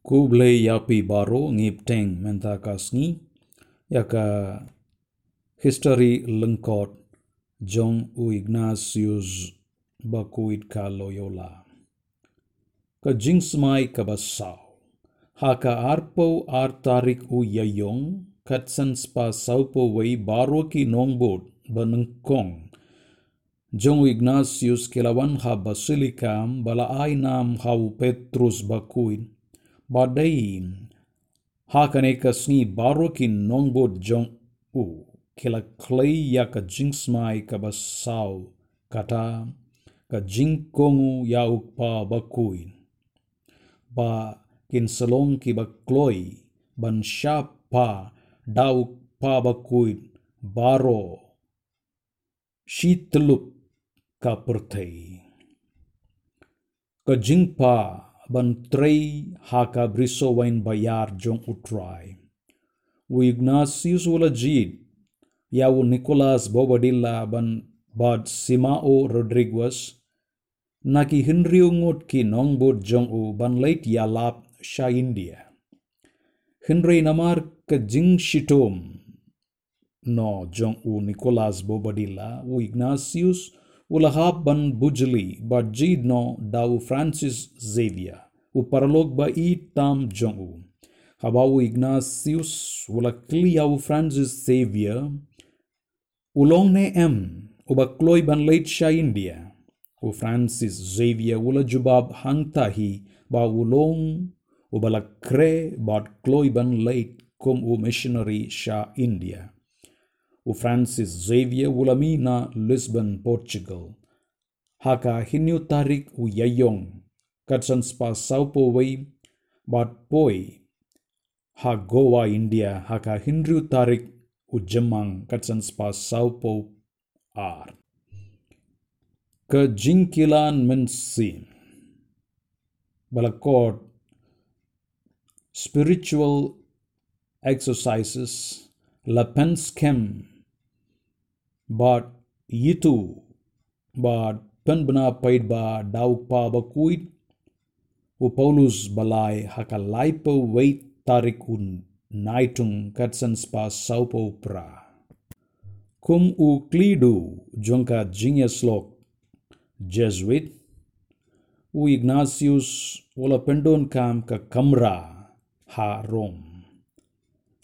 Kublai yapi baro ngip teng menta history lengkot John U Ignatius bakuit ka Loyola. Ka jingsmai ka basau. Haka arpo artarik u yayong katsan saupo wei baro nongbot banengkong. John Ignatius kilawan ha basilikam bala ainam hau Petrus bakuit Badai hakaneka sni baro ki nongbot jong u kila clay ya ka jingsmai ka basau kata ka jingkongu ya ukpa bakui. Ba kin salong ki bakloi ban pa dauk pa bakui baro. Shitlup ka pertei. Ka ban trei haka briso wain bayar jong utrai. U Ignatius wala jid, yawu Nicholas Bobadilla ban bad Simao Rodriguez, naki Henry ngot ki nongbot jong u ban late yalap sha India. Henry namar ke jing shitom no jong u Nicholas Bobadilla u Ignatius bujli ba jid no dau Francis Xavier u paralog ba i tam jong u. Habau Ignatius ula kliau Francis Xavier ulong ne em u ba kloi ban late sha India. U Francis Xavier ula jubab hangtahi ba ulong u bala kre bat kloi ban late kum u missionary sha India. U Francis Xavier ula mina Lisbon, Portugal. Haka hinyu tarik u yayong. Katsan spa saupo wei bat poi. Ha Goa India. Haka Hindu tarik u jemang. Katsan spa saupo ar. Ke jingkilan mensim balakot spiritual exercises kem but yitu but pen bena paid ba dauk pa bakuit u Paulus balai haka laipo wait tarik un naitung katsan spa saupo pra. Kum u klidu jongka genius lok Jesuit u Ignatius wala pendon kam ka kamra ha Rome.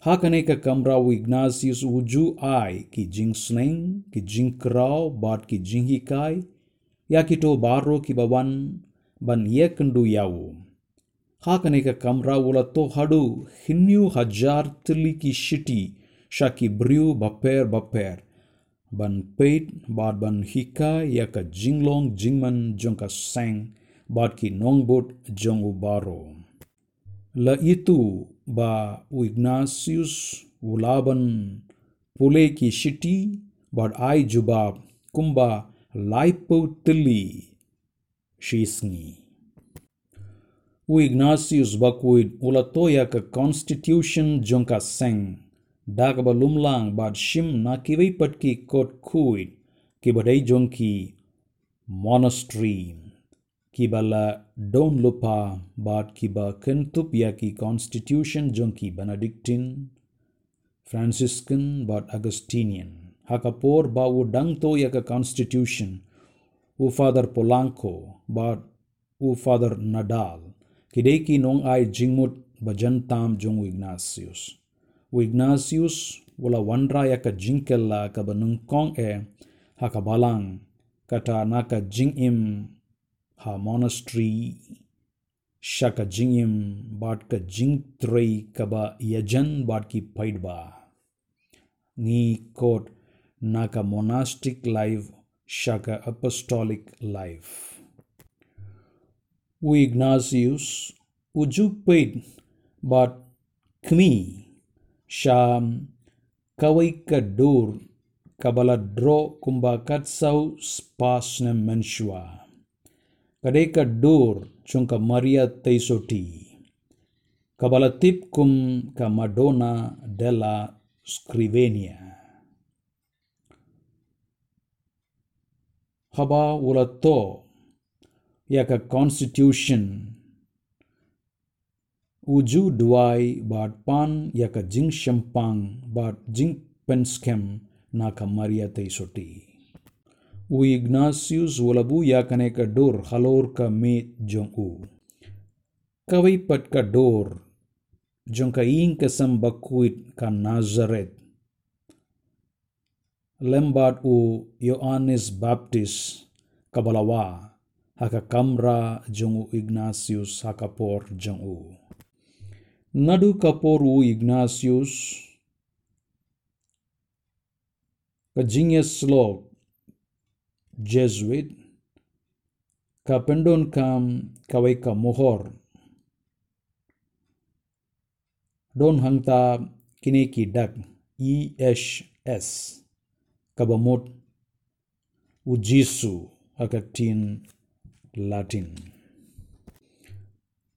Hakane ka kamra u Ignatius uju ai ki jing sneng ki jing krau bat ki jing hikai ya kito baro ki bawan ban yekendu yawu. Hakane ka kamra wala to hadu hinyu hajar tili ki shiti shaki briu baper baper. Ban peit bad ban hika ya ka jinglong jingman jong ka seng bad ki nongbot jong u baro. La itu বা उइग्नासियुस वुलाबन पुले की शिटी, बड आई जुबा कुंबा लाइपो तिल्ली शीस्नी उइग्नासियुस बकुइड उलतोया का कॉन्स्टिट्यूशन जोंका सेंग डाक बा लुमलांग बाद शिम ना नाकिवई पटकी कोट खुद कि बडई जोंकी monastery Kibala don lupa bad kiba kentup ya ki constitution jongki Benedictine, Franciscan bad Augustinian. Hakapor ba u dangto ya ka constitution u Father Polanco, but u Father Nadal, kideki nong ai jingmut bajantam jong Ignatius. U Ignatius wala wandra ya ka jingkella ka banungkong e hakabalang kata naka jingim her monastery Shakajingim Batka Jingtrei Kaba Yajan Batki Paidba. Ni quote Naka monastic life, Shaka apostolic life. U Ignatius Uju Paid Bat Kmi Sham Kawaika Dur Kabala Dro Kumbakatsau Spasna Menshua. Kadeka dur chunka Maria Teisoti. Kabala tip kum ka Madonna della Scrivenia. haba wala to yaka constitution uju duai bat pan yaka jing shampang bat jing penskem naka maria teisoti. U Ignatius walabu yakane ka dor halor ka me jong u. Kawai pat ka dor jong ka ing ka sambakuit ka Nazaret. Lembat u Yohanes Baptist kabalawa haka kamra jong u Ignatius hakapor jong u. Nadu kapor u Ignatius kajingya slog Jesuit kapendon kam kawai ka mohor don hangta kini ki dak EHS kabamot ujisu hakatin Latin.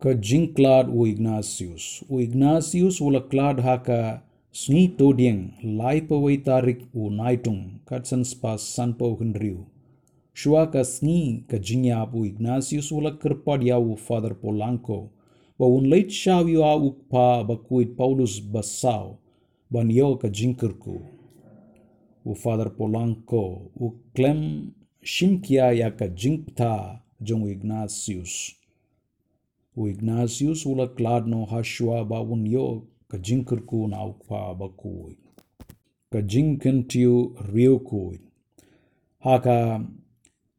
Ka jingklad u Ignatius. U Ignatius ula klad haka sngi todieng lai pawai tarik u naitung katsan spa sanpo henriu. Shuacasni, Cajinhabu Ignatius ulak kerpadiau Father Polanco, baun leit shaviu au pa bakuit Paulus basau, banyo Cajinkerku. O Father Polanco, o clem shimkia yaka jinkta jong Ignatius. O Ignatius ulak ladno hashua baun yo Cajinkerku naukpa bakuit. Kajinkentiu riukuit. Haka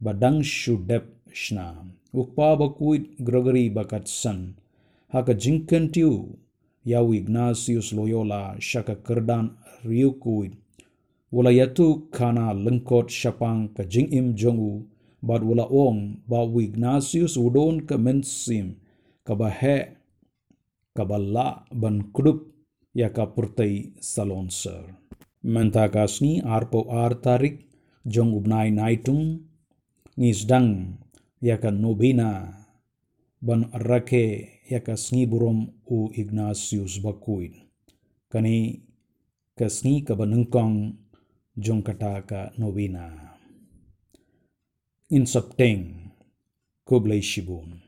badangue na ukpaba kuit grogori bakat san haka jingkentiu yauignasius loyola saka kerdan riu kuit wula yatu kana lengkot shapang kajingim jongu bad ula ong ba uignasius wdonka mensim kabahè kabala bankdup yaka purtei salonserao jonua ngisdang yaka nobina ban rake yaka sniburom u Ignatius bakuin kani kasni kabanungkong jongkata ka nobina in subteng Kublai Shibun